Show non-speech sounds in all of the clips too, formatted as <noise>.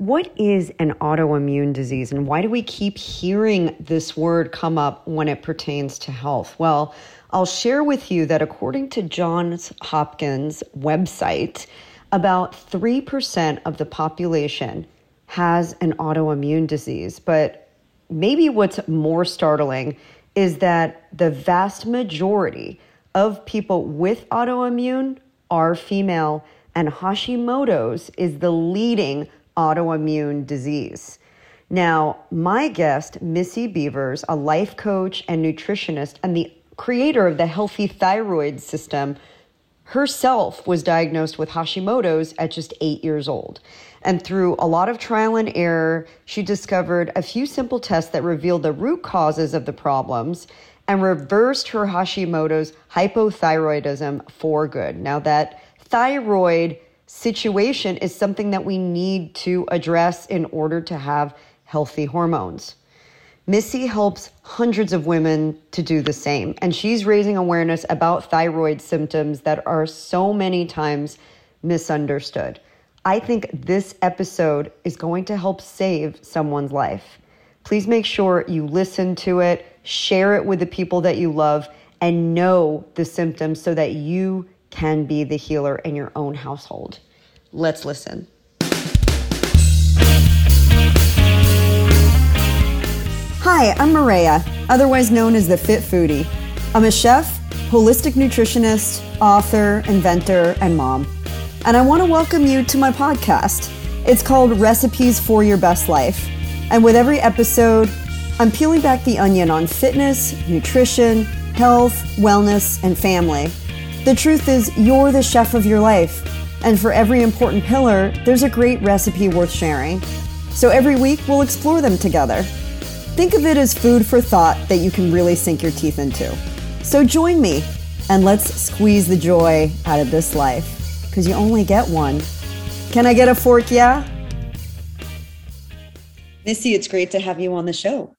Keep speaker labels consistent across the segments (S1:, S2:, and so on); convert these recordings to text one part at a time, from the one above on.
S1: What is an autoimmune disease and why do we keep hearing this word come up when it pertains to health? Well, I'll share with you that according to Johns Hopkins website, about 3% of the population has an autoimmune disease. But maybe what's more startling is that the vast majority of people with autoimmune are female, and Hashimoto's is the leading autoimmune disease. Now, my guest, Missy Beavers, a life coach and nutritionist and the creator of the Healthy Thyroid System, herself was diagnosed with Hashimoto's at just eight years old. And through a lot of trial and error, she discovered a few simple tests that revealed the root causes of the problems and reversed her Hashimoto's hypothyroidism for good. Now, that thyroid situation is something that we need to address in order to have healthy hormones. Missy helps hundreds of women to do the same, and she's raising awareness about thyroid symptoms that are so many times misunderstood. I think this episode is going to help save someone's life. Please make sure you listen to it, share it with the people that you love, and know the symptoms so that you can be the healer in your own household. Let's listen. Hi, I'm Maria, otherwise known as the Fit Foodie. I'm a chef, holistic nutritionist, author, inventor, and mom. And I want to welcome you to my podcast. It's called Recipes for Your Best Life. And with every episode, I'm peeling back the onion on fitness, nutrition, health, wellness, and family. The truth is, you're the chef of your life. And for every important pillar, there's a great recipe worth sharing. So every week, we'll explore them together. Think of it as food for thought that you can really sink your teeth into. So join me and let's squeeze the joy out of this life because you only get one. Can I get a fork? Yeah. Missy, it's great to have you on the show.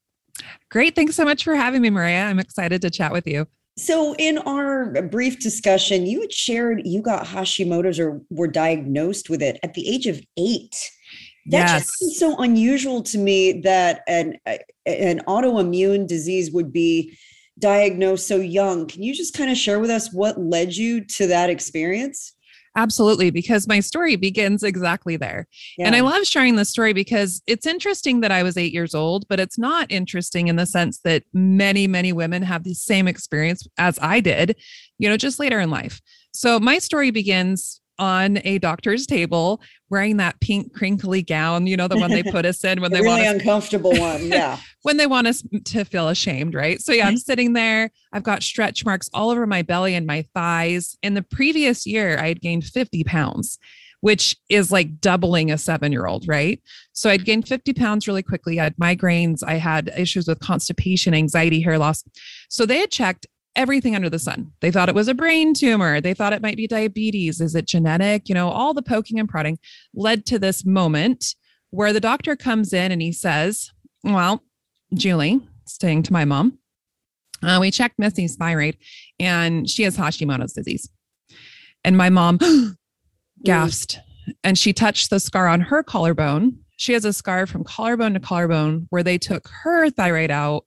S2: Great. Thanks so much for having me, Maria. I'm excited to chat with you.
S1: So, in our brief discussion, you had shared you got Hashimoto's or were diagnosed with it at the age of eight. That yes. just seems so unusual to me that an an autoimmune disease would be diagnosed so young. Can you just kind of share with us what led you to that experience?
S2: Absolutely, because my story begins exactly there. Yeah. And I love sharing this story because it's interesting that I was eight years old, but it's not interesting in the sense that many, many women have the same experience as I did, you know, just later in life. So my story begins on a doctor's table wearing that pink crinkly gown, you know, the one they put us in when <laughs> they
S1: really
S2: want
S1: uncomfortable one. <laughs> Yeah.
S2: when they want us to feel ashamed, right? So yeah, I'm mm-hmm. sitting there. I've got stretch marks all over my belly and my thighs. In the previous year, I had gained 50 pounds which is like doubling a seven year old, right? So I'd gained 50 pounds really quickly. I had migraines. I had issues with constipation, anxiety, hair loss. So they had checked everything under the sun. They thought it was a brain tumor. They thought it might be diabetes. Is it genetic? You know, all the poking and prodding led to this moment where the doctor comes in and he says, Well, Julie, staying to my mom, uh, we checked Missy's thyroid and she has Hashimoto's disease. And my mom <gasps> gasped and she touched the scar on her collarbone. She has a scar from collarbone to collarbone where they took her thyroid out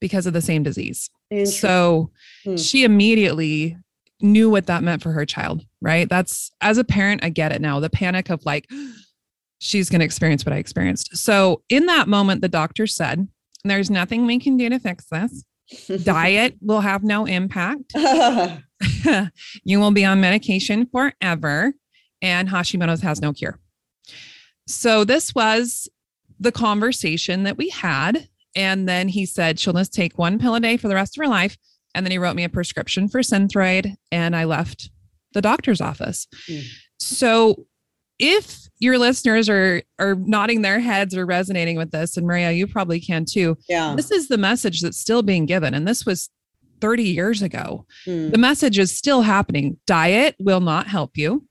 S2: because of the same disease. So hmm. she immediately knew what that meant for her child, right? That's as a parent, I get it now. The panic of like, <gasps> she's going to experience what I experienced. So in that moment, the doctor said, There's nothing we can do to fix this. Diet <laughs> will have no impact. <laughs> <laughs> you will be on medication forever, and Hashimoto's has no cure. So this was the conversation that we had and then he said, she'll just take one pill a day for the rest of her life. And then he wrote me a prescription for Synthroid and I left the doctor's office. Mm. So if your listeners are are nodding their heads or resonating with this, and Maria, you probably can too.
S1: Yeah.
S2: This is the message that's still being given. And this was 30 years ago. Mm. The message is still happening. Diet will not help you.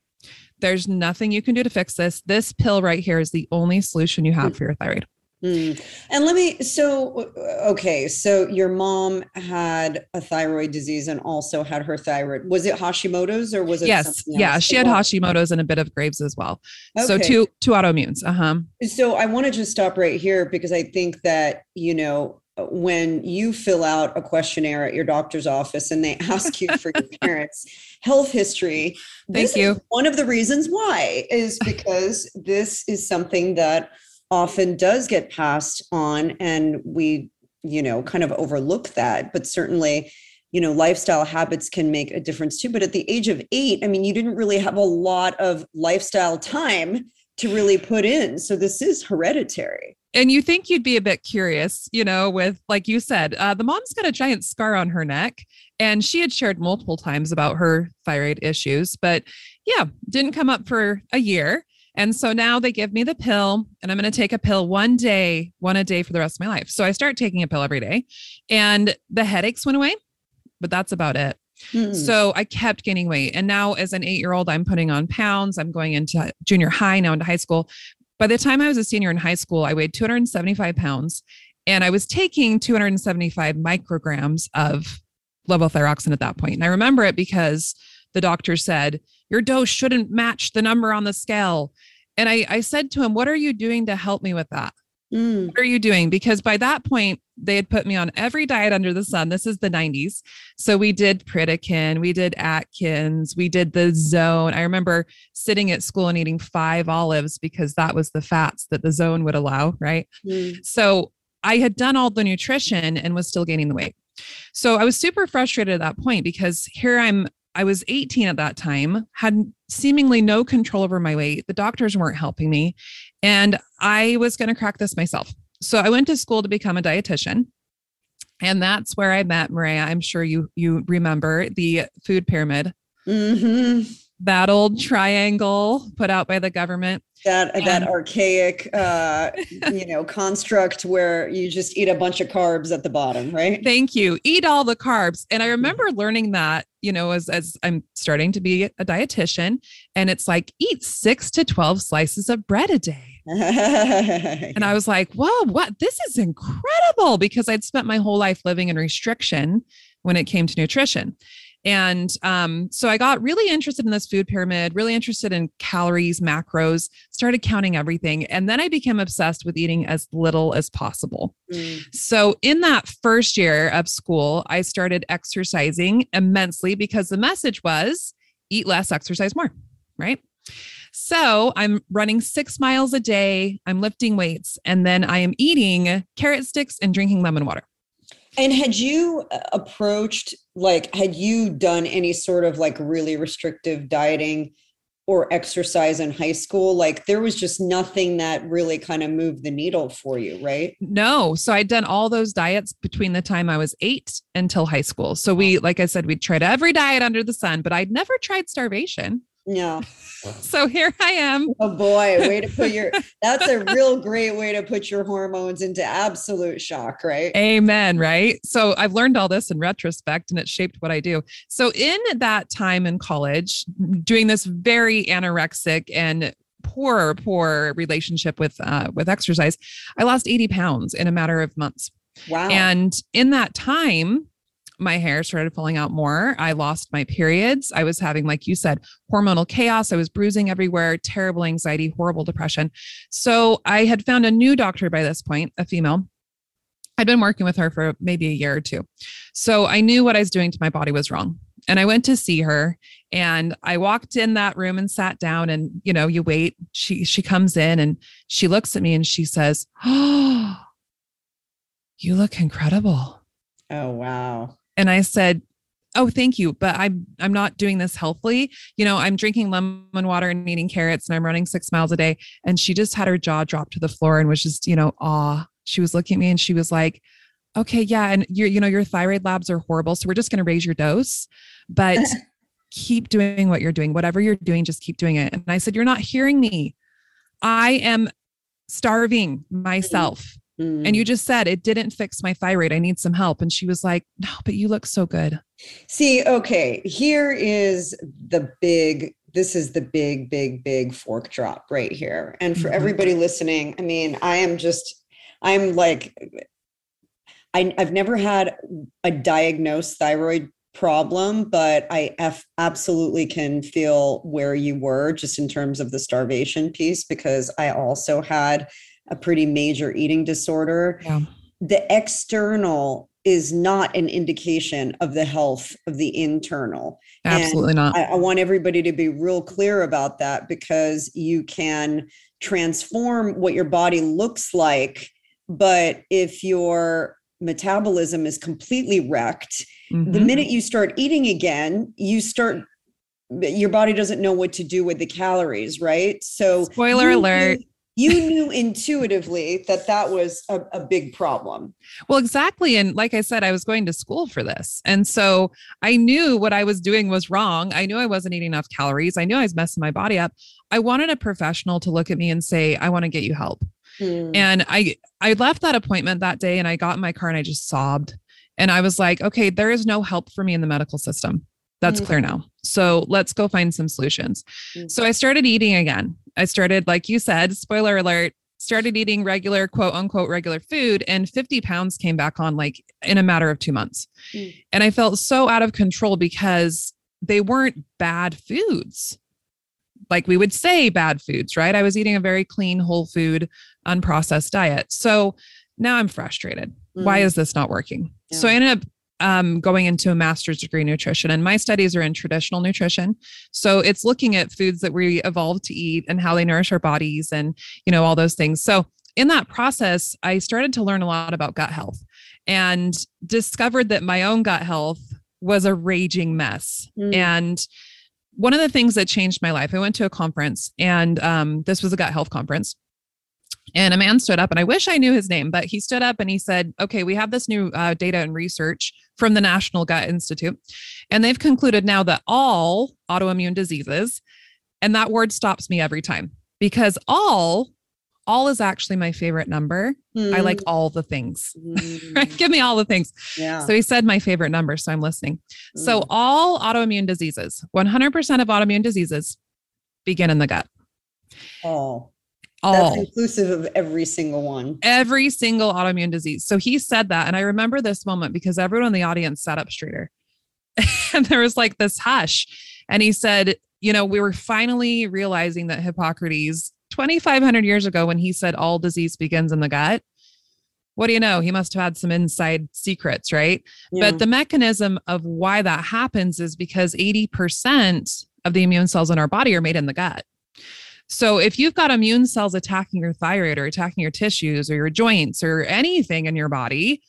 S2: There's nothing you can do to fix this. This pill right here is the only solution you have mm. for your thyroid.
S1: Mm. And let me, so, okay, so your mom had a thyroid disease and also had her thyroid. Was it Hashimoto's or was it?
S2: Yes. Yeah. She had Hashimoto's and a bit of Graves as well. Okay. So two, two autoimmunes. Uh huh.
S1: So I want to just stop right here because I think that, you know, when you fill out a questionnaire at your doctor's office and they <laughs> ask you for your <laughs> parents' health history,
S2: thank you.
S1: one of the reasons why is <laughs> because this is something that often does get passed on and we you know kind of overlook that but certainly you know lifestyle habits can make a difference too. But at the age of 8 i mean you didn't really have a lot of lifestyle time to really put in. So this is hereditary.
S2: And you think you'd be a bit curious you know with like you said uh, the mom's got a giant scar on her neck and she had shared multiple times about her thyroid issues but yeah didn't come up for a year and so now they give me the pill, and I'm going to take a pill one day, one a day for the rest of my life. So I start taking a pill every day, and the headaches went away, but that's about it. Mm-hmm. So I kept gaining weight. And now, as an eight year old, I'm putting on pounds. I'm going into junior high, now into high school. By the time I was a senior in high school, I weighed 275 pounds and I was taking 275 micrograms of levothyroxine at that point. And I remember it because the doctor said, Your dose shouldn't match the number on the scale. And I, I said to him, What are you doing to help me with that? Mm. What are you doing? Because by that point, they had put me on every diet under the sun. This is the 90s. So we did Pritikin, we did Atkins, we did the zone. I remember sitting at school and eating five olives because that was the fats that the zone would allow. Right. Mm. So I had done all the nutrition and was still gaining the weight. So I was super frustrated at that point because here I'm I was 18 at that time, had seemingly no control over my weight. The doctors weren't helping me. And I was going to crack this myself. So I went to school to become a dietitian. And that's where I met Maria. I'm sure you you remember the food pyramid. Mm-hmm. That old triangle put out by the government
S1: that that archaic uh you know construct where you just eat a bunch of carbs at the bottom right?
S2: Thank you. Eat all the carbs. And i remember learning that you know as as i'm starting to be a dietitian and it's like eat 6 to 12 slices of bread a day. And i <laughs> was like whoa what? This is incredible because i'd spent my whole life living in restriction when it came to nutrition and um, so I got really interested in this food pyramid, really interested in calories, macros, started counting everything. And then I became obsessed with eating as little as possible. Mm. So in that first year of school, I started exercising immensely because the message was eat less, exercise more, right? So I'm running six miles a day, I'm lifting weights, and then I am eating carrot sticks and drinking lemon water.
S1: And had you uh, approached, like, had you done any sort of like really restrictive dieting or exercise in high school? Like, there was just nothing that really kind of moved the needle for you, right?
S2: No. So I'd done all those diets between the time I was eight until high school. So we, like I said, we tried every diet under the sun, but I'd never tried starvation.
S1: No.
S2: So here I am.
S1: Oh boy, way to put your <laughs> that's a real great way to put your hormones into absolute shock, right?
S2: Amen, right? So I've learned all this in retrospect and it shaped what I do. So in that time in college, doing this very anorexic and poor poor relationship with uh, with exercise, I lost 80 pounds in a matter of months.
S1: Wow.
S2: And in that time, my hair started falling out more. I lost my periods. I was having, like you said, hormonal chaos. I was bruising everywhere, terrible anxiety, horrible depression. So I had found a new doctor by this point, a female. I'd been working with her for maybe a year or two. So I knew what I was doing to my body was wrong. And I went to see her and I walked in that room and sat down and you know, you wait. She she comes in and she looks at me and she says, "Oh, <gasps> you look incredible."
S1: Oh, wow.
S2: And I said, oh thank you but i'm i'm not doing this healthily. You know i'm drinking lemon water and eating carrots and i'm running six miles a day. And she just had her jaw drop to the floor and was just you know aw she was looking at me and she was like okay yeah and your you know your thyroid labs are horrible so we're just going to raise your dose but <laughs> keep doing what you're doing. Whatever you're doing just keep doing it. And i said you're not hearing me. I am starving mm-hmm. myself Mm. And you mm. just said it didn't fix my thyroid. I need some help. And she was like, No, but you look so good.
S1: See, okay, here is the big, this is the big, big, big fork drop right here. And for mm-hmm. everybody listening, I mean, I am just, I'm like, I, I've never had a diagnosed thyroid problem, but I f- absolutely can feel where you were just in terms of the starvation piece because I also had a pretty major eating disorder. Yeah. The external is not an indication of the health of the internal.
S2: Absolutely and not.
S1: I, I want everybody to be real clear about that because you can transform what your body looks like. But if your metabolism is completely wrecked, mm-hmm. the minute you start eating again, you start your body doesn't know what to do with the calories, right? So
S2: spoiler alert
S1: you knew intuitively that that was a, a, big problem.
S2: Well, exactly. And like I said, I was going to school for this. And so I knew what I was doing was wrong. I knew I wasn't eating enough calories. I knew I was messing my body up. I wanted a professional to look at me and say, I want to get you help. Hmm. And I I left that appointment that day and I got in my car and I just sobbed. And I was like, okay, there is no help for me in the medical system. That's mm-hmm. clear now. So let's go find some solutions. Mm-hmm. So I started eating again. I started, like you said, spoiler alert, started eating regular, quote unquote, regular food, and 50 pounds came back on like in a matter of two months. Mm. And I felt so out of control because they weren't bad foods. Like we would say bad foods, right? I was eating a very clean, whole food, unprocessed diet. So now I'm frustrated. Mm. Why is this not working? Yeah. So I ended up um, going into a master's degree in nutrition. And my studies are in traditional nutrition. So it's looking at foods that we evolved to eat and how they nourish our bodies and, you know, all those things. So in that process, I started to learn a lot about gut health and discovered that my own gut health was a raging mess. Mm. And one of the things that changed my life, I went to a conference and um, this was a gut health conference. And a man stood up, and I wish I knew his name, but he stood up and he said, Okay, we have this new uh, data and research from the National Gut Institute. And they've concluded now that all autoimmune diseases, and that word stops me every time because all all is actually my favorite number. Mm. I like hmm. all the things. <laughs> Mm. Give me all the things. Yeah. So he said my favorite number. So I'm listening. Mm. So hmm. all autoimmune diseases, 100% of autoimmune diseases begin in the gut.
S1: All. All. That's inclusive of every single one.
S2: Every single autoimmune disease. So he said that. And I remember this moment because everyone in the audience sat up straighter. <laughs> and there was like this hush. And he said, you know, we were finally realizing that Hippocrates, 2,500 years ago, when he said all disease begins in the gut, what do you know? He must have had some inside secrets, right? Yeah. But the mechanism of why that happens is because 80% of the immune cells in our body are made in the gut. So if you've got immune cells attacking your thyroid or attacking your tissues or your joints or anything in your body,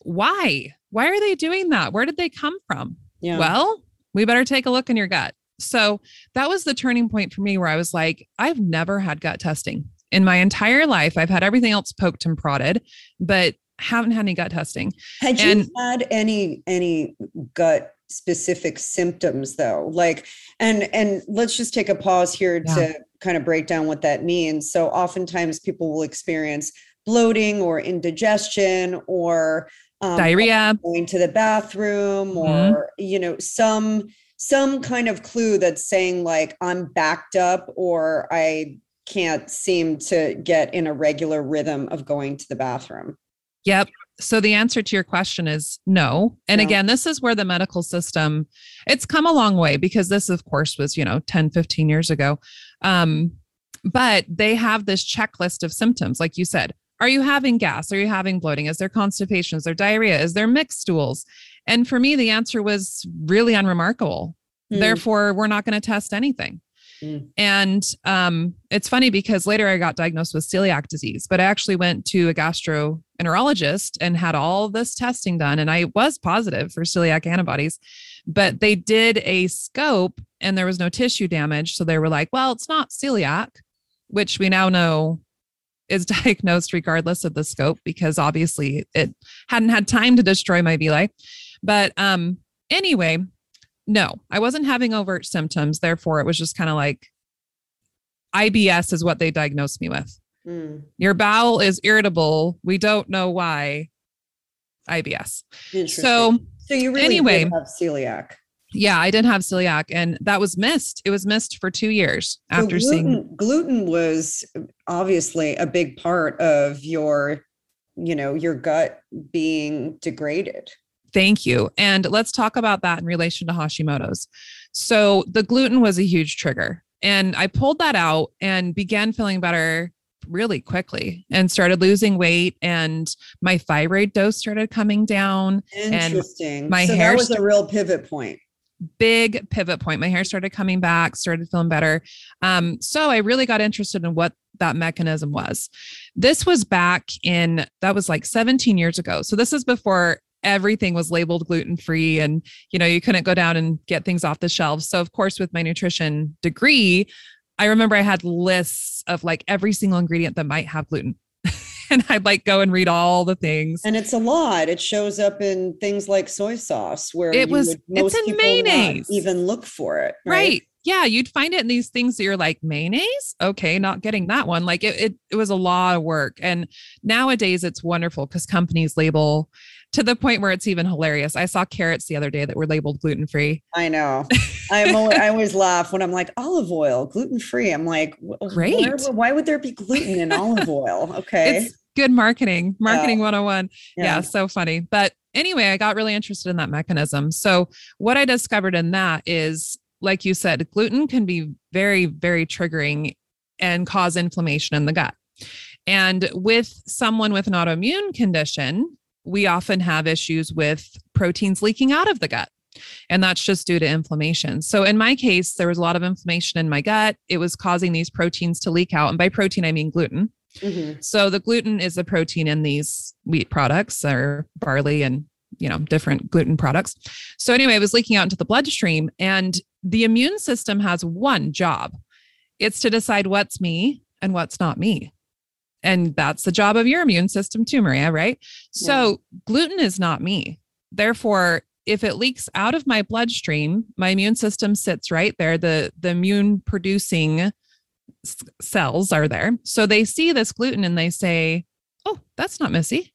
S2: why? Why are they doing that? Where did they come from? Yeah. Well, we better take a look in your gut. So that was the turning point for me where I was like, I've never had gut testing in my entire life. I've had everything else poked and prodded, but haven't had any gut testing.
S1: Had and, you had any any gut specific symptoms though? Like and and let's just take a pause here yeah. to kind of break down what that means. So oftentimes people will experience bloating or indigestion or
S2: um, diarrhea, <laughs>
S1: going to the bathroom, mm-hmm. or you know some some kind of clue that's saying like I'm backed up or I can't seem to get in a regular rhythm of going to the bathroom.
S2: Yep. So the answer to your question is no. And no. again, this is where the medical system it's come a long way because this of course was, you know, 10, 15 years ago. Um but they have this checklist of symptoms like you said. Are you having gas? Are you having bloating? Is there constipation? Is there diarrhea? Is there mixed stools? And for me the answer was really unremarkable. Mm. Therefore, we're not going to test anything. Mm. And um, it's funny because later I got diagnosed with celiac disease, but I actually went to a gastroenterologist and had all this testing done. And I was positive for celiac antibodies, but they did a scope and there was no tissue damage. So they were like, well, it's not celiac, which we now know is <laughs> diagnosed regardless of the scope because obviously it hadn't had time to destroy my villi. But um, anyway, no, I wasn't having overt symptoms. Therefore, it was just kind of like IBS is what they diagnosed me with. Mm. Your bowel is irritable. We don't know why. IBS. So,
S1: so you really anyway, have celiac.
S2: Yeah, I did have celiac, and that was missed. It was missed for two years after
S1: gluten,
S2: seeing
S1: gluten was obviously a big part of your you know, your gut being degraded.
S2: Thank you. And let's talk about that in relation to Hashimoto's. So the gluten was a huge trigger. And I pulled that out and began feeling better really quickly and started losing weight and my thyroid dose started coming down
S1: interesting
S2: and my
S1: so
S2: hair
S1: that was a real pivot point
S2: big pivot point my hair started coming back started feeling better um, so i really got interested in what that mechanism was this was back in that was like 17 years ago so this is before everything was labeled gluten free and you know you couldn't go down and get things off the shelves so of course with my nutrition degree i remember i had lists of like every single ingredient that might have gluten <laughs> and i'd like go and read all the things
S1: and it's a lot it shows up in things like soy sauce where
S2: it was it's in mayonnaise
S1: even look for it
S2: right? right yeah, you'd find it in these things that you're like mayonnaise. Okay, not getting that one. Like it, it, it was a lot of work. And nowadays it's wonderful because companies label to the point where it's even hilarious. I saw carrots the other day that were labeled gluten free.
S1: I know. <laughs> I'm always, I always laugh when I'm like olive oil, gluten free. I'm like, great. Why, why, would there be gluten in olive oil? <laughs> Okay.
S2: It's good marketing, marketing yeah. 101. Yeah. yeah, so funny. But anyway, I got really interested in that mechanism. So what I discovered in that is, like you said, gluten can be very, very triggering and cause inflammation in the gut. And with someone with an autoimmune condition, we often have issues with proteins leaking out of the gut. And that's just due to inflammation. So, in my case, there was a lot of inflammation in my gut. It was causing these proteins to leak out. And by protein, I mean gluten. Mm-hmm. So, the gluten is the protein in these wheat products or barley and you know different gluten products so anyway it was leaking out into the bloodstream and the immune system has one job it's to decide what's me and what's not me and that's the job of your immune system too, Maria, right? Yeah. So gluten is not me. Therefore, if it leaks out of my bloodstream, my immune system sits right there. The, the immune producing cells are there. So they see this gluten and they say, oh, that's not Missy.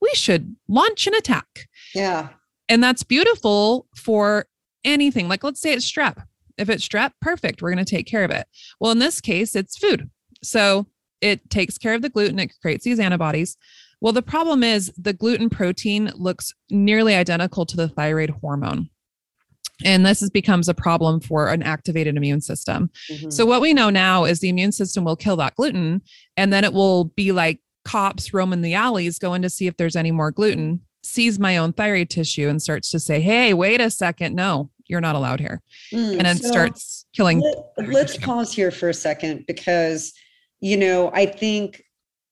S2: We should launch an attack.
S1: Yeah.
S2: And that's beautiful for anything. Like, let's say it's strep. If it's strep, perfect. We're going to take care of it. Well, in this case, it's food. So it takes care of the gluten, it creates these antibodies. Well, the problem is the gluten protein looks nearly identical to the thyroid hormone. And this is, becomes a problem for an activated immune system. Mm-hmm. So, what we know now is the immune system will kill that gluten, and then it will be like cops roaming the alleys going to see if there's any more gluten, sees my own thyroid tissue, and starts to say, Hey, wait a second. No, you're not allowed here. Mm, and then so starts killing.
S1: Let, let's pause here for a second because you know, I think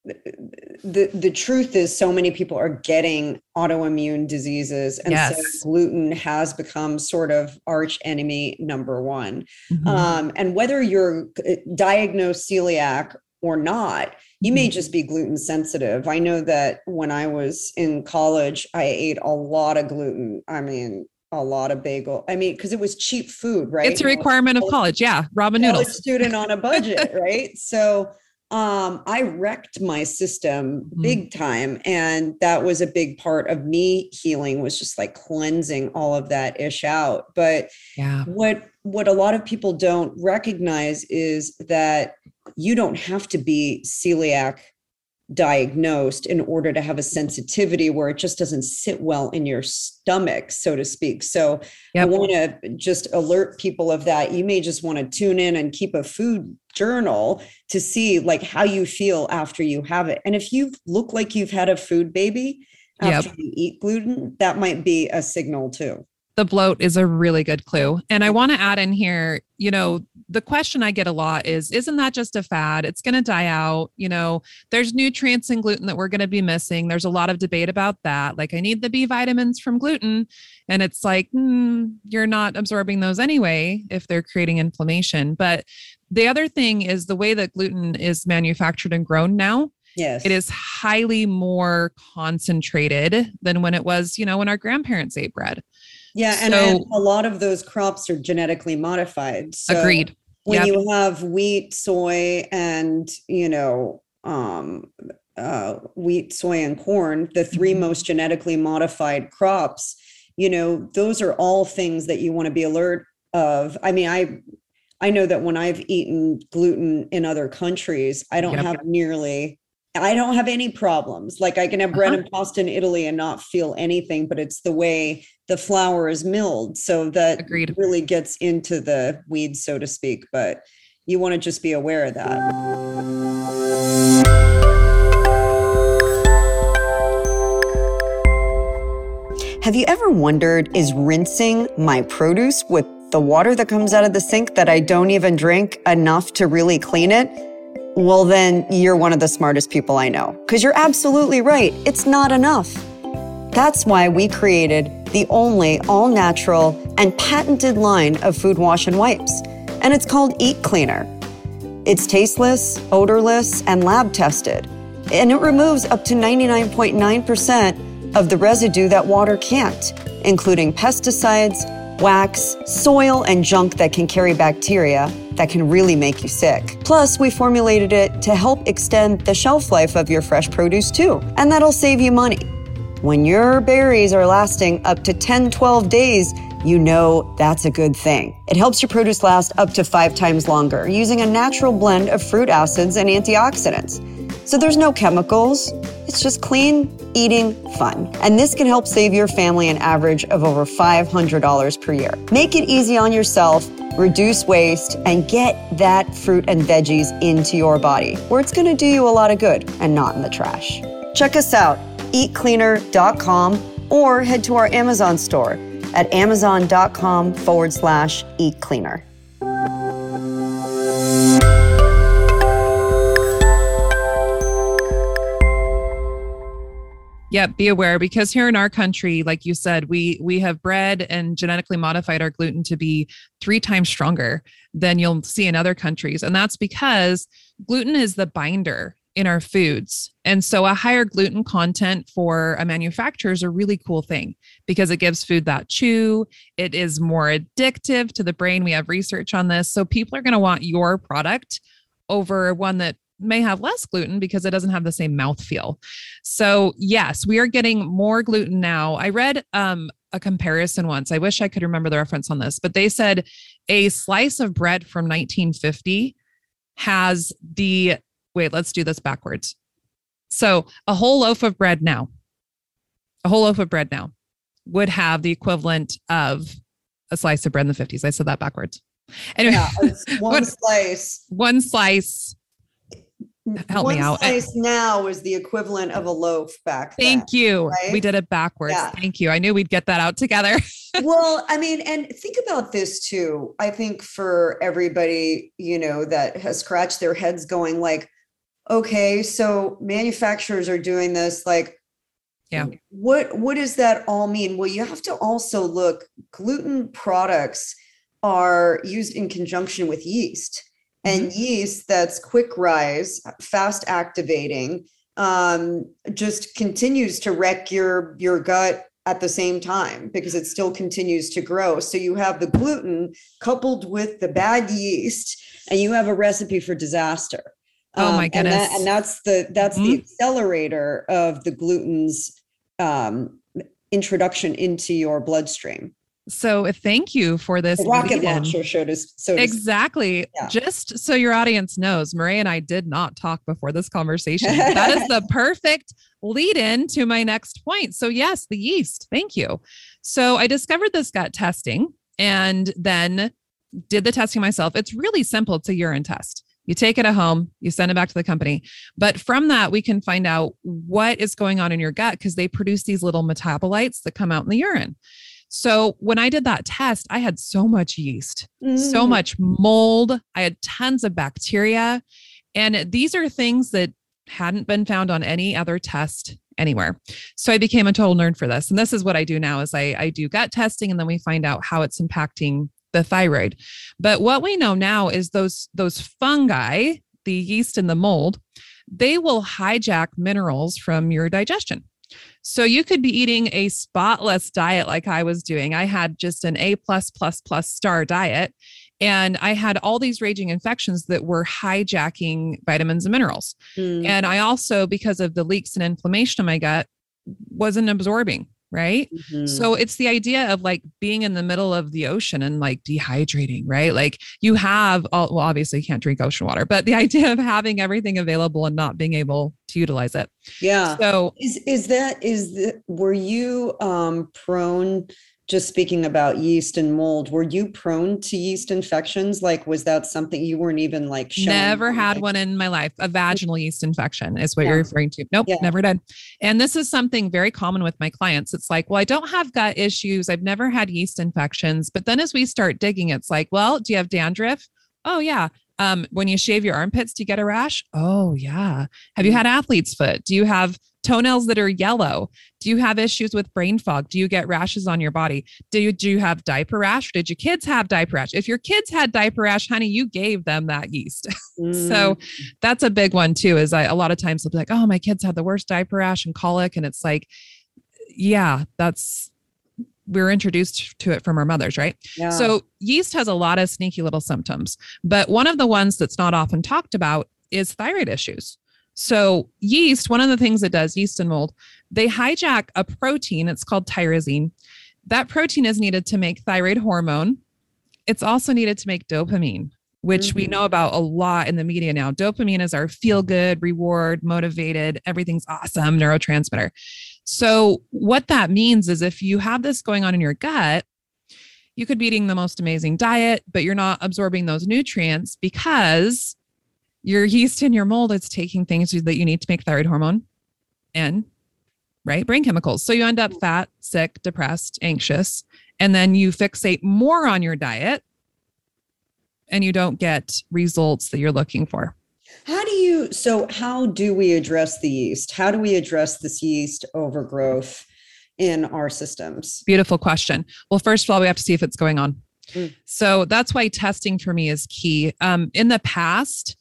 S1: the the truth is so many people are getting autoimmune diseases and yes. so gluten has become sort of arch enemy number one mm-hmm. um, and whether you're uh, diagnosed celiac or not you may mm-hmm. just be gluten sensitive i know that when i was in college i ate a lot of gluten i mean a lot of bagel. I mean, because it was cheap food, right?
S2: It's a requirement of college. Yeah. Ramen noodles.
S1: Student on a <laughs> budget, right? So um, I wrecked my system mm-hmm. big time. And that was a big part of me healing was just like cleansing all of that ish out. But yeah. what what a lot of people don't recognize is that you don't have to be celiac diagnosed in order to have a sensitivity where it just doesn't sit well in your stomach, so to speak. So yep. I want to just alert people of that. You may just want to tune in and keep a food journal to see like how you feel after you have it. And if you look like you've had a food baby after yep. you eat gluten, that might be a signal too
S2: the bloat is a really good clue. And I want to add in here, you know, the question I get a lot is Isn't that just a fad? It's going to die out. You know, there's nutrients in gluten that we're going to be missing. There's a lot of debate about that. Like, I need the B vitamins from gluten. And it's like, mm, you're not absorbing those anyway if they're creating inflammation. But the other thing is the way that gluten is manufactured and grown now.
S1: Yes.
S2: It is highly more concentrated than when it was, you know, when our grandparents ate bread.
S1: Yeah, and, so, and, a lot of those crops are genetically modified. So
S2: agreed.
S1: When yep. you have wheat, soy, and you know, um, uh, wheat, soy, and corn, the 3 mm-hmm. most genetically modified crops, you know, those are all things that you want to be alert of. I mean, I I know that when I've eaten gluten in other countries, I don't yep. have nearly I don't have any problems. Like I can have bread uh-huh. and pasta in Italy and not feel anything, but it's the way the flour is milled. So that
S2: Agreed.
S1: really gets into the weeds, so to speak. But you want to just be aware of that. Have you ever wondered is rinsing my produce with the water that comes out of the sink that I don't even drink enough to really clean it? Well, then you're one of the smartest people I know. Because you're absolutely right. It's not enough. That's why we created the only all natural and patented line of food wash and wipes. And it's called Eat Cleaner. It's tasteless, odorless, and lab tested. And it removes up to 99.9% of the residue that water can't, including pesticides, wax, soil, and junk that can carry bacteria that can really make you sick. Plus, we formulated it to help extend the shelf life of your fresh produce too, and that'll save you money. When your berries are lasting up to 10, 12 days, you know that's a good thing. It helps your produce last up to five times longer using a natural blend of fruit acids and antioxidants. So there's no chemicals. It's just clean eating fun. And this can help save your family an average of over $500 per year. Make it easy on yourself, reduce waste, and get that fruit and veggies into your body where it's going to do you a lot of good and not in the trash. Check us out, eatcleaner.com, or head to our Amazon store at amazon.com forward slash eat
S2: yeah be aware because here in our country like you said we we have bred and genetically modified our gluten to be three times stronger than you'll see in other countries. And that's because gluten is the binder in our foods. And so a higher gluten content for a manufacturer is a really cool thing because it gives food that chew. It is more addictive to the brain. We have research on this. So people are going to want your product over one that may have less gluten because it doesn't have the same mouth feel. So, yes, we are getting more gluten now. I read um, a comparison once. I wish I could remember the reference on this, but they said a slice of bread from 1950 has the wait, let's do this backwards. So, a whole loaf of bread now, a whole loaf of bread now would have the equivalent of a slice of bread in the 50s. I said that backwards. Anyway,
S1: yeah, <laughs> one slice.
S2: One slice help
S1: One
S2: me out.
S1: Slice now is the equivalent of a loaf back.
S2: Thank
S1: then,
S2: you.
S1: Right?
S2: We did it backwards. Yeah. Thank you. I knew we'd get that out together. <laughs>
S1: well, I mean, and think about this too. I think for everybody, you know, that has scratched their heads going like, okay, so manufacturers are doing this like
S2: yeah.
S1: What what does that all mean? Well, you have to also look gluten products are used in conjunction with yeast and mm-hmm. yeast that's quick rise, fast activating, um, just continues to wreck your your gut at the same time because it still continues to grow. So you have the gluten coupled with the bad yeast, and you have a recipe for disaster.
S2: Oh my goodness!
S1: Um, and, that, and, that's the that's mm-hmm. the accelerator of the gluten's um, introduction into your bloodstream.
S2: So thank you for this
S1: rocket launcher showed us so
S2: exactly. Yeah. Just so your audience knows, Maria and I did not talk before this conversation. that is the <laughs> perfect lead in to my next point. So yes, the yeast. Thank you. So I discovered this gut testing and then did the testing myself. It's really simple. It's a urine test. You take it at home, you send it back to the company. But from that, we can find out what is going on in your gut because they produce these little metabolites that come out in the urine. So when I did that test, I had so much yeast, mm. so much mold. I had tons of bacteria. And these are things that hadn't been found on any other test anywhere. So I became a total nerd for this. And this is what I do now is I, I do gut testing and then we find out how it's impacting the thyroid. But what we know now is those those fungi, the yeast and the mold, they will hijack minerals from your digestion. So you could be eating a spotless diet like I was doing. I had just an A plus plus plus star diet. And I had all these raging infections that were hijacking vitamins and minerals. Mm. And I also, because of the leaks and inflammation in my gut, wasn't absorbing right? Mm-hmm. So it's the idea of like being in the middle of the ocean and like dehydrating, right? Like you have all, well, obviously you can't drink ocean water, but the <laughs> idea of having everything available and not being able to utilize it.
S1: Yeah.
S2: So
S1: is is that is the, were you um prone just speaking about yeast and mold, were you prone to yeast infections? Like, was that something you weren't even like shown?
S2: Never had one in my life. A vaginal yeast infection is what
S1: Yeah.
S2: you're referring to. Nope,
S1: Yeah.
S2: never did. And this is something very common with my clients. It's like, well, I don't have gut issues. I've never had yeast infections. But then as we start digging, it's like, well, do you have dandruff? Oh, yeah. Um, when you shave your armpits, do you get a rash? Oh, yeah. Have you
S1: Mm.
S2: had athlete's foot? Do you have toenails that are yellow? Do you have issues with brain fog? Do you get rashes on your body? Do you, do you have diaper rash? Did your kids have diaper rash? If your kids had diaper rash, honey, you gave them that yeast. <laughs> So
S1: Mm,
S2: that's a big one too. Is I a lot of times they'll be like, "Oh, my kids had the worst diaper rash and colic," and it's like, yeah, that's we were introduced to it from our mothers, right?
S1: yeah.
S2: So yeast has a lot of sneaky little symptoms, but one of the ones that's not often talked about is thyroid issues. So yeast, one of the things it does, yeast and mold, they hijack a protein. It's called tyrosine. That protein is needed to make thyroid hormone. It's also needed to make dopamine, which we
S1: Mhm.
S2: know about a lot in the media now. Dopamine is our feel good, reward, motivated, everything's awesome neurotransmitter. So, what that means is if you have this going on in your gut, you could be eating the most amazing diet, but you're not absorbing those nutrients because your yeast and your mold is taking things that you need to make thyroid hormone and right brain chemicals. So you end up fat, sick, depressed, anxious, and then you fixate more on your diet and you don't get results that you're looking for.
S1: How do you, so how do we address the yeast? How do we address this yeast overgrowth in our systems?
S2: Beautiful question. Well, first of all, we have to see if it's going on.
S1: Mm.
S2: So that's why testing for me is key. Um, in the past,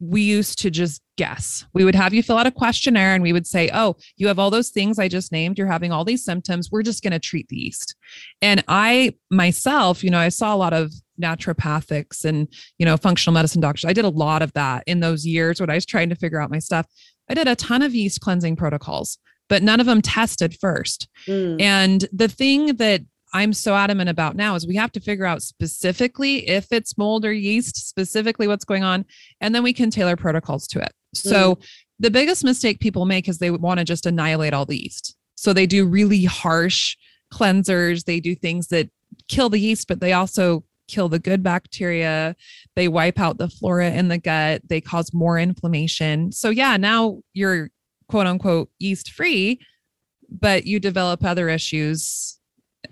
S2: we used to just guess. We would have you fill out a questionnaire and we would say, Oh, you have all those things I just named. You're having all these symptoms. We're just going to treat the yeast. And I myself, you know, I saw a lot of naturopathics and, you know, functional medicine doctors. I did a lot of that in those years when I was trying to figure out my stuff. I did a ton of yeast cleansing protocols, but none of them tested first.
S1: Mm,
S2: And the thing that I'm so adamant about now is we have to figure out specifically if it's mold or yeast, specifically what's going on, and then we can tailor protocols to it. So the biggest mistake people make is they want to just annihilate all the yeast. So they do really harsh cleansers, they do things that kill the yeast, but they also kill the good bacteria. They wipe out the flora in the gut, they cause more inflammation. So yeah, now you're quote unquote yeast free, but you develop other issues,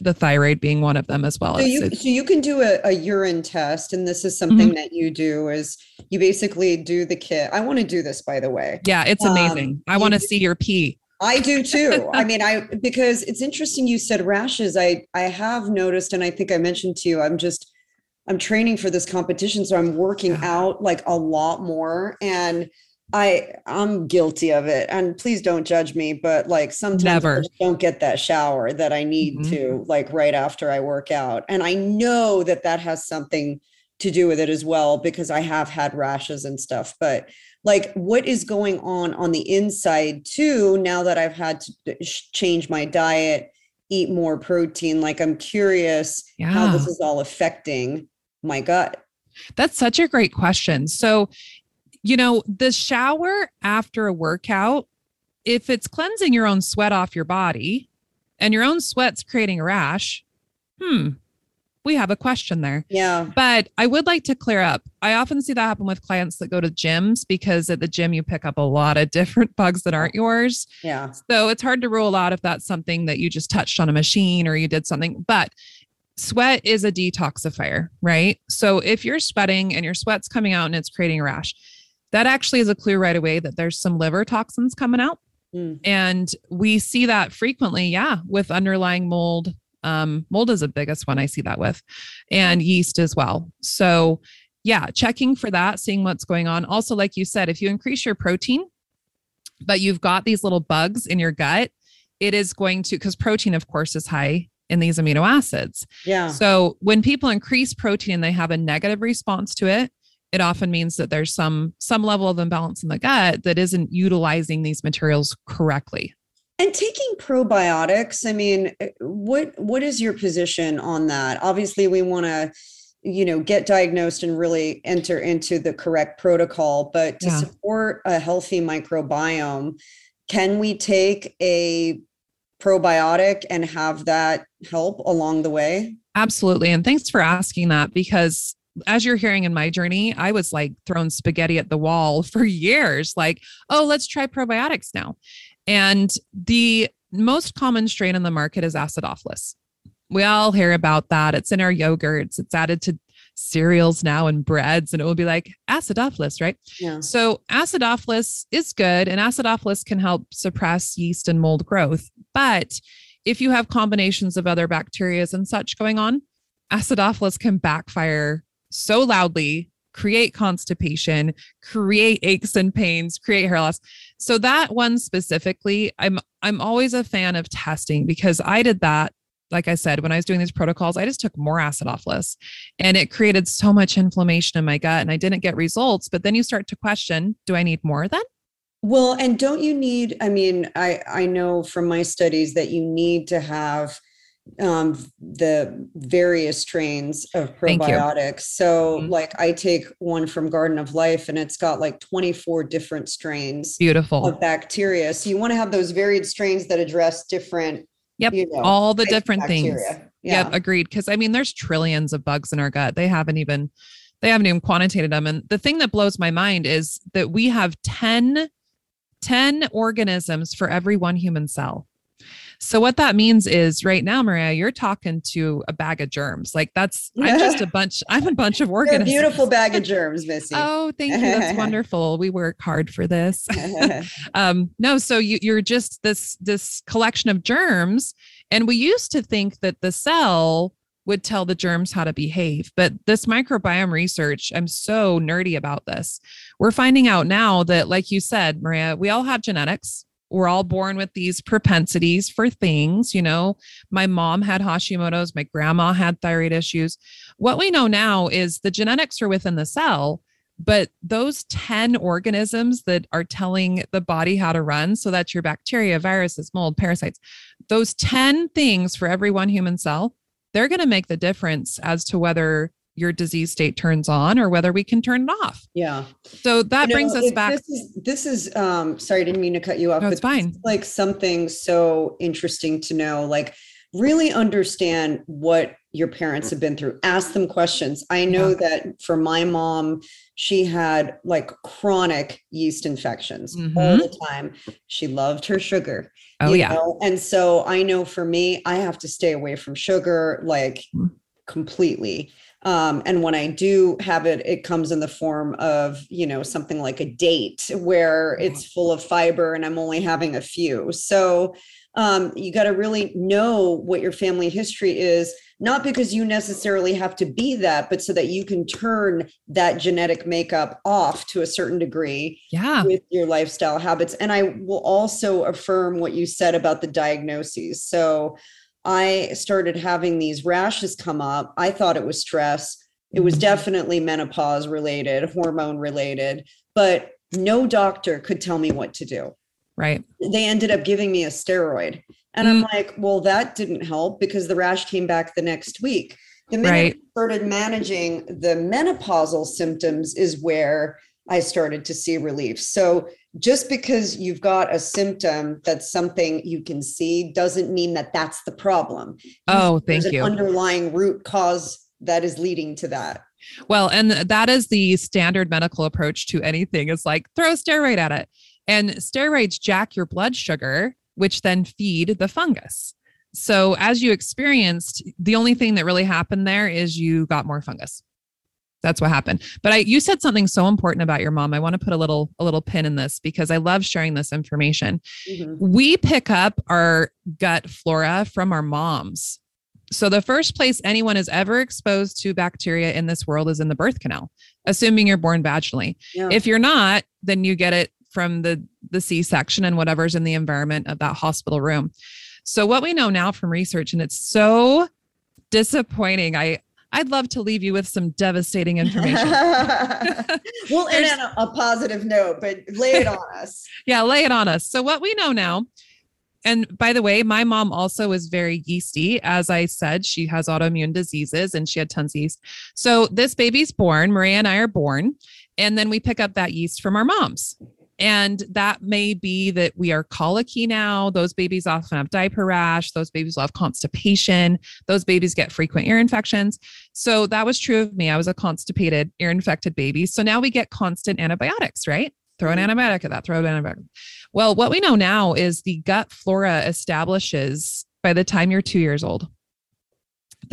S2: the thyroid being one of them as well.
S1: So you, so you can do a, a urine test, and this is something
S2: Mm-hmm.
S1: that you do is you basically do the kit. I want to do this, by the way.
S2: yeah, it's
S1: um,
S2: amazing. I want to see your pee.
S1: I do too. I mean, I <laughs> because it's interesting you said rashes. I I have noticed, and I think I mentioned to you, I'm just I'm training for this competition, so I'm working
S2: Yeah.
S1: out like a lot more, and I I'm guilty of it. And please don't judge me, but like sometimes I
S2: Never.
S1: just don't get that shower that I need
S2: Mhm.
S1: to, like right after I work out, and I know that that has something to do with it as well because I have had rashes and stuff, but like what is going on on the inside too now that i've had to change my diet eat more protein like i'm curious how this is all affecting my gut
S2: That's such a great question. So, you know, the shower after a workout, if it's cleansing your own sweat off your body and your own sweat's creating a rash, hmm, we have a question there.
S1: yeah
S2: But I would like to clear up. I often see that happen with clients that go to gyms because at the gym you pick up a lot of <laughs> different bugs that aren't yours.
S1: yeah
S2: So it's hard to rule out if that's something that you just touched on a machine or you did something. But sweat is a detoxifier, right? So if you're sweating and your sweat's coming out and it's creating a rash, that actually is a clue right away that there's some liver toxins coming out.
S1: Mm.
S2: And we see that frequently, yeah, with underlying mold. Um, mold is the biggest one I see that with, and yeast as well. So, yeah, checking for that, seeing what's going on. Also, like you said, if you increase your protein, but you've got these little bugs in your gut, it is going to, because protein, of course, is high in these amino acids.
S1: yeah
S2: So when people increase protein and they have a negative response to it, it often means that there's some some level of imbalance in the gut that isn't utilizing these materials correctly.
S1: and taking probiotics i mean eh, what what is your position on that obviously we want to you know get diagnosed and really enter into the correct protocol but to
S2: Yeah.
S1: support a healthy microbiome can we take a probiotic and have that help along the way
S2: Absolutely. And thanks for asking that because as you're hearing in my journey, I was like throwing spaghetti at the wall <laughs> for years, like, oh, let's try probiotics now. And the most common strain in the market is acidophilus. We all hear about that. It's in our yogurts, it's added to cereals now and breads, and it will be like acidophilus, right?
S1: yeah
S2: So acidophilus is good, and acidophilus can help suppress yeast and mold growth. But if you have combinations of other bacterias and such going on, acidophilus can backfire so loudly, create constipation, create aches and pains, create hair loss. So that one specifically, I'm I'm always a fan of testing because I did that. Like I said, when I was doing these protocols, I just took more acid off acidophilus and it created so much inflammation in my gut and I didn't get results. But then you start to question, do I need more then?
S1: Well, and don't you need, I mean, I, I know from my studies that you need to have um, the various strains of probiotics. So,
S2: Mhm.
S1: like, I take one from Garden of Life and it's got like 24 different strains
S2: Beautiful.
S1: of bacteria. So, you want to have those varied strains that address different,
S2: Yep.
S1: you know,
S2: All the different things.
S1: Yeah.
S2: Yep, agreed. Because I mean, there's trillions of bugs in our gut. They haven't even they haven't even quantitated them. And the thing that blows my mind is that we have 10, 10 organisms for every one human cell. So what that means is right now, Maria, you're talking to a bag of germs. Like that's I'm just a <laughs> bunch, I'm a bunch of
S1: You're a
S2: organisms.
S1: beautiful bag of <laughs> germs, Missy.
S2: Oh, thank you. That's <laughs> wonderful. We work hard for this. um no so you you're just this this collection of germs and we used to think that the cell would tell the germs how to behave but this microbiome research i'm so nerdy about this we're finding out now that like you said maria we all have genetics we're all born with these propensities for things you know? My mom had hashimoto's my grandma had thyroid issues. What we know now is the genetics are within the cell but those 10 organisms that are telling the body how to run so that's your bacteria viruses mold parasites those 10 things for every one human cell they're going to make the difference as to whether your disease state turns on or whether we can turn it off
S1: yeah.
S2: so that
S1: You know,
S2: brings us
S1: it-
S2: back
S1: This is, this is um sorry, I didn't mean to cut you off.
S2: No,
S1: but
S2: it's fine.
S1: this is, Like something so interesting to know, like really understand what your parents have been through. Ask them questions. I know
S2: Yeah.
S1: that for my mom, she had like chronic yeast infections all
S2: Mhm.
S1: the time. She loved her sugar.
S2: oh yeah
S1: know? And so I know for me, I have to stay away from sugar like
S2: Mm.
S1: completely. Um, and when I do have it, it comes in the form of, you know, something like a date where it's full of fiber and I'm only having a few. So um, you got to really know what your family history is, not because you necessarily have to be that, but so that you can turn that genetic makeup off to a certain degree
S2: yeah
S1: with your lifestyle habits. And I will also affirm what you said about the diagnoses. So I started having these rashes come up. I thought it was stress. It was
S2: Mhm.
S1: definitely menopause related, hormone related, but no doctor could tell me what to do.
S2: right
S1: They ended up giving me a steroid. And I'm like, well, that didn't help because the rash came back the next week. The minute
S2: Right.
S1: I started managing the menopausal symptoms is where I started to see relief. So just because you've got a symptom that's something you can see doesn't mean that that's the problem.
S2: oh
S1: There's
S2: thank
S1: an
S2: you
S1: underlying root cause that is leading to that.
S2: Well, and that is the standard medical approach to anything is like throw a steroid at it. And steroids jack your blood sugar, which then feed the fungus. So as you experienced, the only thing that really happened there is you got more fungus. That's what happened. But I you said something so important about your mom. I want to put a little a little pin in this because I love sharing this information
S1: Mhm.
S2: we pick up our gut flora from our moms. So the first place anyone is ever exposed to bacteria in this world is in the birth canal, assuming you're born vaginally.
S1: Yeah.
S2: If you're not, then you get it from the the C-section and whatever's in the environment of that hospital room. So what we know now from research and it's so disappointing. I I'd love to leave you with some devastating information. <laughs> <laughs>
S1: well, and on a, a positive note, but lay it on us. <laughs>
S2: Yeah, lay it on us. So what we know now And by the way, my mom also is very yeasty. As I said, she has autoimmune diseases and she had tons of yeast. So this baby's born, Maria and I are born, and then we pick up that yeast from our moms. And that may be that we are colicky now. Those babies often have diaper rash. Those babies will have constipation. Those babies get frequent ear infections. So that was true of me. I was a constipated, ear infected baby. So now we get constant antibiotics, right? Throw an mm-hmm. antibiotic at that, throw an antibiotic. Well, what we know now is the gut flora establishes by the time you're two years old.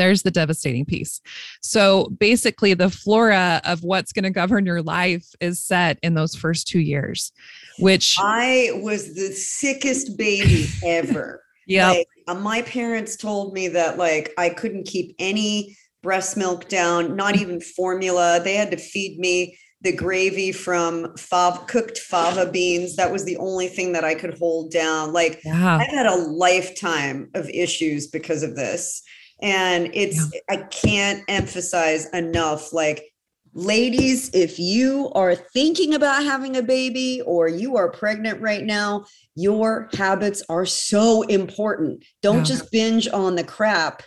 S2: There's the devastating piece. So basically, the flora of what's going to govern your life is set in those first two years, which
S1: I was the sickest baby ever. <laughs>
S2: yeah.
S1: Like, uh, my parents told me that like I couldn't keep any breast milk down, not even formula. They had to feed me the gravy from fava, cooked fava beans. That was the only thing that I could hold down. Like
S2: yeah.
S1: I've had a lifetime of issues because of this. And it's, yeah. I can't emphasize enough like, ladies, if you are thinking about having a baby or you are pregnant right now, your habits are so important. Don't yeah. just binge on the crap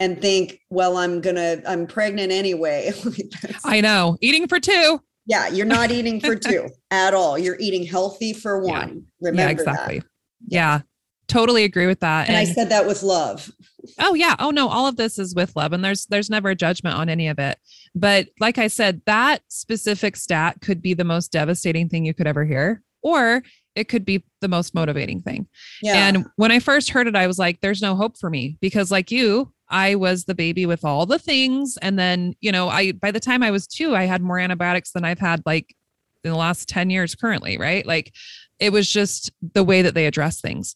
S1: and think, well, I'm gonna, I'm pregnant anyway. <laughs>
S2: I know. Eating for two.
S1: Yeah, you're not <laughs> eating for two at all. You're eating healthy for one. Yeah. Remember
S2: yeah, exactly. That. Yeah, totally agree with that.
S1: And, and I said that with love.
S2: Oh yeah. Oh no, all of this is with love and there's there's never a judgment on any of it. But like I said, that specific stat could be the most devastating thing you could ever hear or it could be the most motivating thing. Yeah. And when I first heard it I was like there's no hope for me because like you, I was the baby with all the things. And then, you know, I, by the time I was two, I had more antibiotics than I've had like in the last 10 years currently. Right. Like it was just the way that they address things.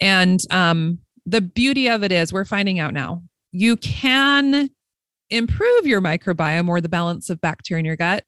S2: And, um, the beauty of it is we're finding out now you can improve your microbiome or the balance of bacteria in your gut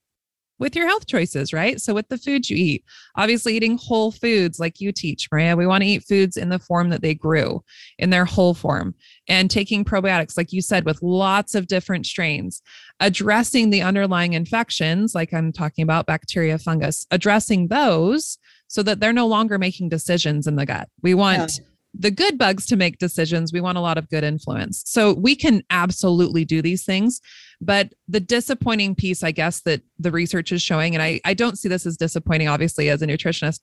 S2: with your health choices, right? So, with the foods you eat, obviously eating whole foods like you teach, Maria, we want to eat foods in the form that they grew in their whole form and taking probiotics, like you said, with lots of different strains, addressing the underlying infections, like I'm talking about bacteria, fungus, addressing those so that they're no longer making decisions in the gut. We want yeah the good bugs to make decisions. We want a lot of good influence. So we can absolutely do these things. But the disappointing piece, I guess, that the research is showing, and I, I don't see this as disappointing, obviously, as a nutritionist,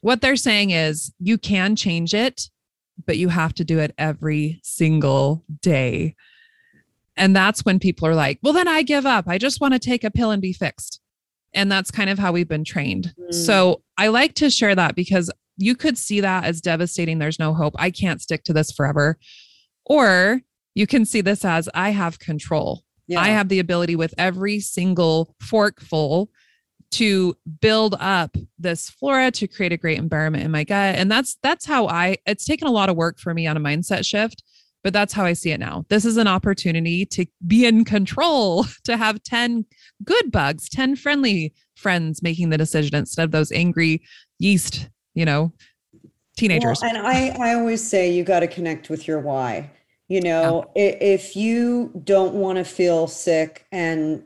S2: what they're saying is you can change it, but you have to do it every single day. And that's when people are like, well, then I give up. I just want to take a pill and be fixed. And that's kind of how we've been trained. Mm. So I like to share that because you could see that as devastating. There's no hope. I can't stick to this forever. Or you can see this as I have control. Yeah. I have the ability with every single forkful to build up this flora to create a great environment in my gut. And that's that's how I it's taken a lot of work for me on a mindset shift, but that's how I see it now. This is an opportunity to be in control, <laughs> to have 10 good bugs, 10 friendly friends making the decision instead of those angry yeast you know, teenagers.
S1: Well, and I, I always say you got to connect with your why. You know, yeah. if you don't want to feel sick and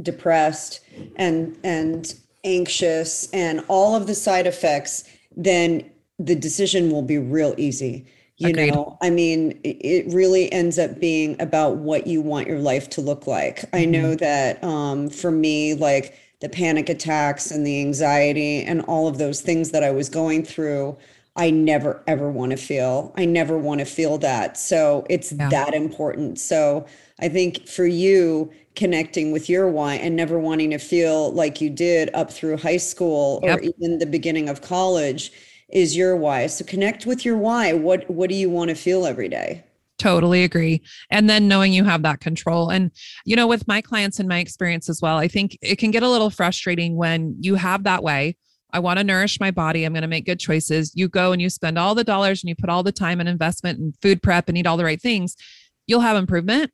S1: depressed and and anxious and all of the side effects, then the decision will be real easy. You Agreed. know, I mean, it really ends up being about what you want your life to look like. Mm-hmm. I know that um, for me, like the panic attacks and the anxiety and all of those things that I was going through, I never ever want to feel. I never want to feel that. So it's yeah. that important. So I think for you, connecting with your why and never wanting to feel like you did up through high school yep. or even the beginning of college is your why. So connect with your why. What what do you want to feel every day?
S2: Totally agree. And then knowing you have that control. And, you know, with my clients and my experience as well, I think it can get a little frustrating when you have that way. I want to nourish my body. I'm going to make good choices. You go and you spend all the dollars and you put all the time and investment and food prep and eat all the right things. You'll have improvement.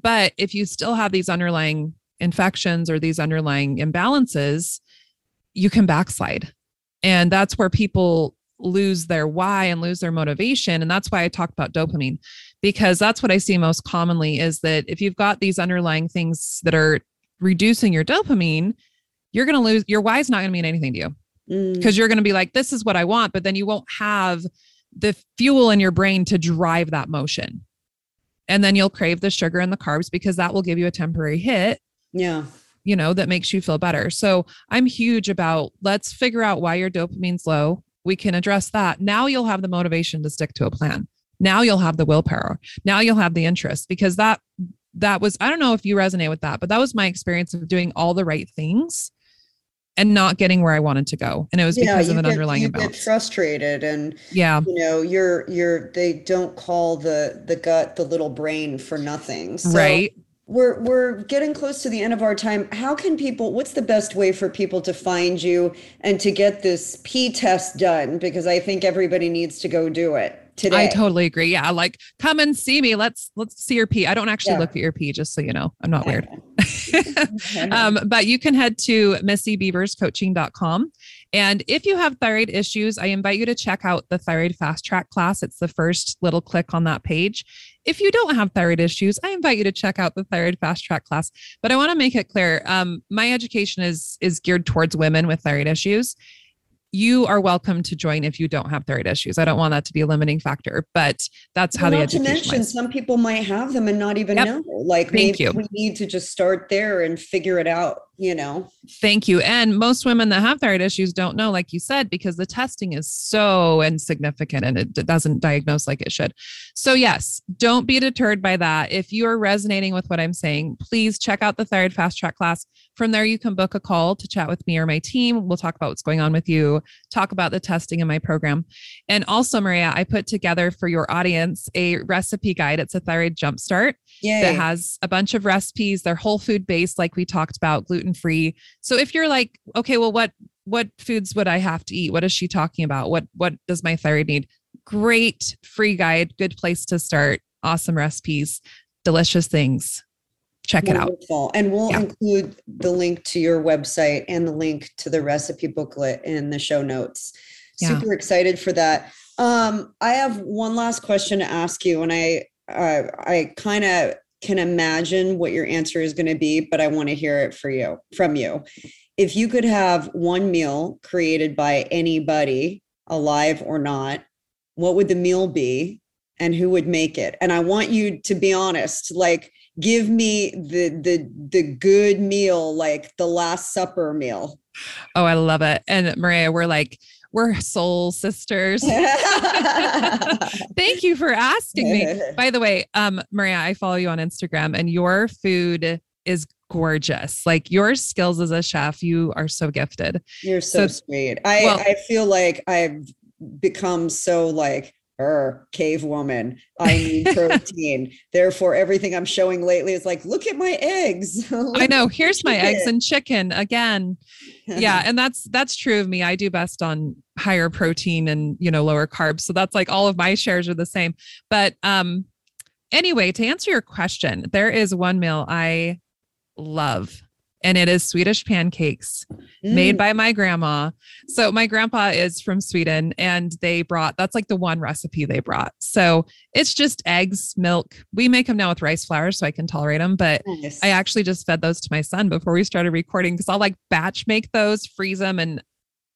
S2: But if you still have these underlying infections or these underlying imbalances, you can backslide. And that's where people lose their why and lose their motivation. And that's why I talk about dopamine because that's what I see most commonly is that if you've got these underlying things that are reducing your dopamine, you're going to lose your why is not going to mean anything to you because mm. you're going to be like, this is what I want, but then you won't have the fuel in your brain to drive that motion. And then you'll crave the sugar and the carbs because that will give you a temporary hit.
S1: Yeah.
S2: You know, that makes you feel better. So I'm huge about let's figure out why your dopamine's low. We can address that. Now you'll have the motivation to stick to a plan. Now you'll have the willpower. Now you'll have the interest because that that was I don't know if you resonate with that, but that was my experience of doing all the right things and not getting where I wanted to go. And it was because of an
S1: get,
S2: underlying
S1: you
S2: imbalance.
S1: get frustrated and
S2: yeah.
S1: you know, you're you're they don't call the the gut the little brain for nothing. So
S2: right.
S1: We're we're getting close to the end of our time. How can people what's the best way for people to find you and to get this P test done because I think everybody needs to go do it today.
S2: I totally agree. Yeah, like come and see me. Let's let's see your pee. I don't actually
S1: Yeah.
S2: look at your pee, just so you know. I'm not weird. <laughs> <laughs> um, but you can head to missybeaverscoaching.com. And if you have thyroid issues, I invite you to check out the thyroid fast track class. It's the first little click on that page. If you don't have thyroid issues, I invite you to check out the thyroid fast track class. But I want to make it clear, um, my education is is geared towards women with thyroid issues. You are welcome to join if you don't have thyroid issues. I don't want that to be a limiting factor, but that's how
S1: Well,
S2: the
S1: not to mention, some people might have them and not even
S2: Yep.
S1: know. Like
S2: Thank
S1: maybe
S2: you.
S1: we need to just start there and figure it out. You know,
S2: Thank you. And most women that have thyroid issues don't know, like you said, because the testing is so insignificant and it doesn't diagnose like it should. So, yes, don't be deterred by that. If you are resonating with what I'm saying, please check out the Thyroid Fast Track class. From there, you can book a call to chat with me or my team. We'll talk about what's going on with you, talk about the testing in my program. And also, Maria, I put together for your audience a recipe guide. It's a thyroid jumpstart
S1: yeah.
S2: that has a bunch of recipes. They're whole food based, like we talked about, gluten free. So if you're like, okay, well, what what foods would I have to eat? What is she talking about? What what does my thyroid need? Great free guide, good place to start. Awesome recipes, delicious things. Check it out.
S1: And we'll
S2: Yeah.
S1: include the link to your website and the link to the recipe booklet in the show notes.
S2: Yeah.
S1: Super excited for that. Um, I have one last question to ask you, and I uh, I kind of can imagine what your answer is going to be, but I want to hear it for you from you. If you could have one meal created by anybody, alive or not, what would the meal be, and who would make it? And I want you to be honest, like give me the the the good meal like the last supper meal
S2: Oh, I love it. And Maria, we're like, we're soul sisters. <laughs> <laughs> Thank you for asking me. <laughs> By the way, um, Maria, I follow you on Instagram and your food is gorgeous. Like your skills as a chef, you are so gifted.
S1: you're so,
S2: So-
S1: sweet i
S2: well-
S1: i feel like i've become so like her cave woman i need protein <laughs> therefore everything i'm showing lately is like look at my eggs <laughs>
S2: I know. Here's my eggs and chicken again. Yeah, <laughs> and that's that's true of me. I do best on higher protein and you know lower carbs. So that's like all of my shares are the same. But um anyway, to answer your question, there is one meal I love and it is Swedish pancakes made
S1: Mm,
S2: by my grandma. So my grandpa is from Sweden and they brought that's like the one recipe they brought. So it's just eggs, milk. We make them now with rice flour so I can tolerate them, but
S1: nice.
S2: I actually just fed those to my son before we started recording because I'll like batch make those, freeze them, and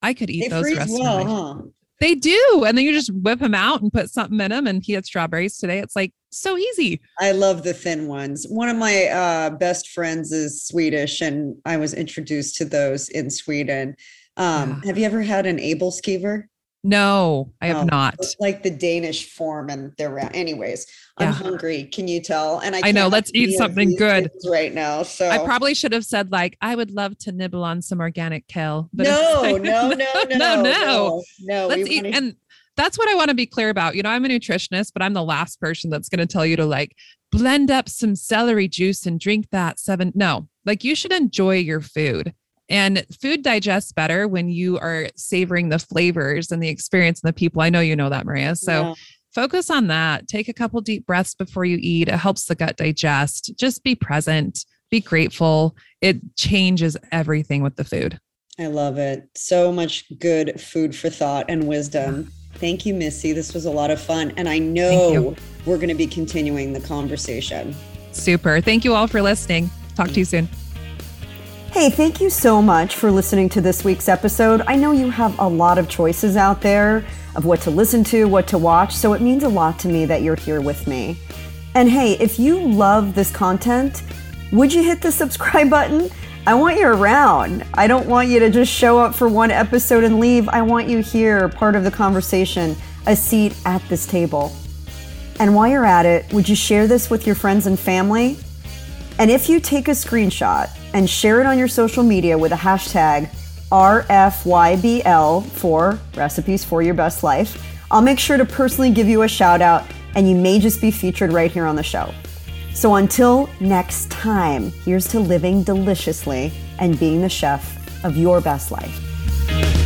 S2: I could eat
S1: they
S2: those
S1: freeze
S2: rest
S1: well huh
S2: They do. And then you just whip them out and put something in them. And he had strawberries today. It's like so easy.
S1: I love the thin ones. One of my uh, best friends is Swedish, and I was introduced to those in Sweden. Um,
S2: Yeah.
S1: Have you ever had an aebleskiver?
S2: No, I have
S1: Oh,
S2: not.
S1: It's like the Danish form, and they're. Anyways, I'm hungry. Can you tell? And I,
S2: I know, let's eat something good.
S1: right now. So
S2: I probably should have said like I would love to nibble on some organic kale. But
S1: no,
S2: like, <laughs>
S1: no, no, no,
S2: no, no.
S1: no, no.
S2: Let's eat.
S1: wanna-
S2: And that's what I want to be clear about. You know, I'm a nutritionist, but I'm the last person that's going to tell you to like blend up some celery juice and drink that seven. No, like you should enjoy your food. And food digests better when you are savoring the flavors and the experience and the people. I know you know that, Maria. So
S1: Yeah.
S2: focus on that. Take a couple deep breaths before you eat. It helps the gut digest. Just be present, be grateful. It changes everything with the food.
S1: I love it. So much good food for thought and wisdom. Thank you, Missy. This was a lot of fun. And I know we're going to be continuing the conversation.
S2: Super. Thank you all for listening. Talk to you soon.
S1: Hey, thank you so much for listening to this week's episode. I know you have a lot of choices out there of what to listen to, what to watch, so it means a lot to me that you're here with me. And hey, if you love this content, would you hit the subscribe <laughs> button? I want you around. I don't want you to just show up for one episode and leave. I want you here, part of the conversation, a seat at this table. And while you're at it, would you share this with your friends and family? And if you take a screenshot and share it on your social media with a hashtag RFYBL for Recipes for Your Best Life, I'll make sure to personally give you a shout out and you may just be featured right here on the show. So until next time, here's to living deliciously and being the chef of your best life.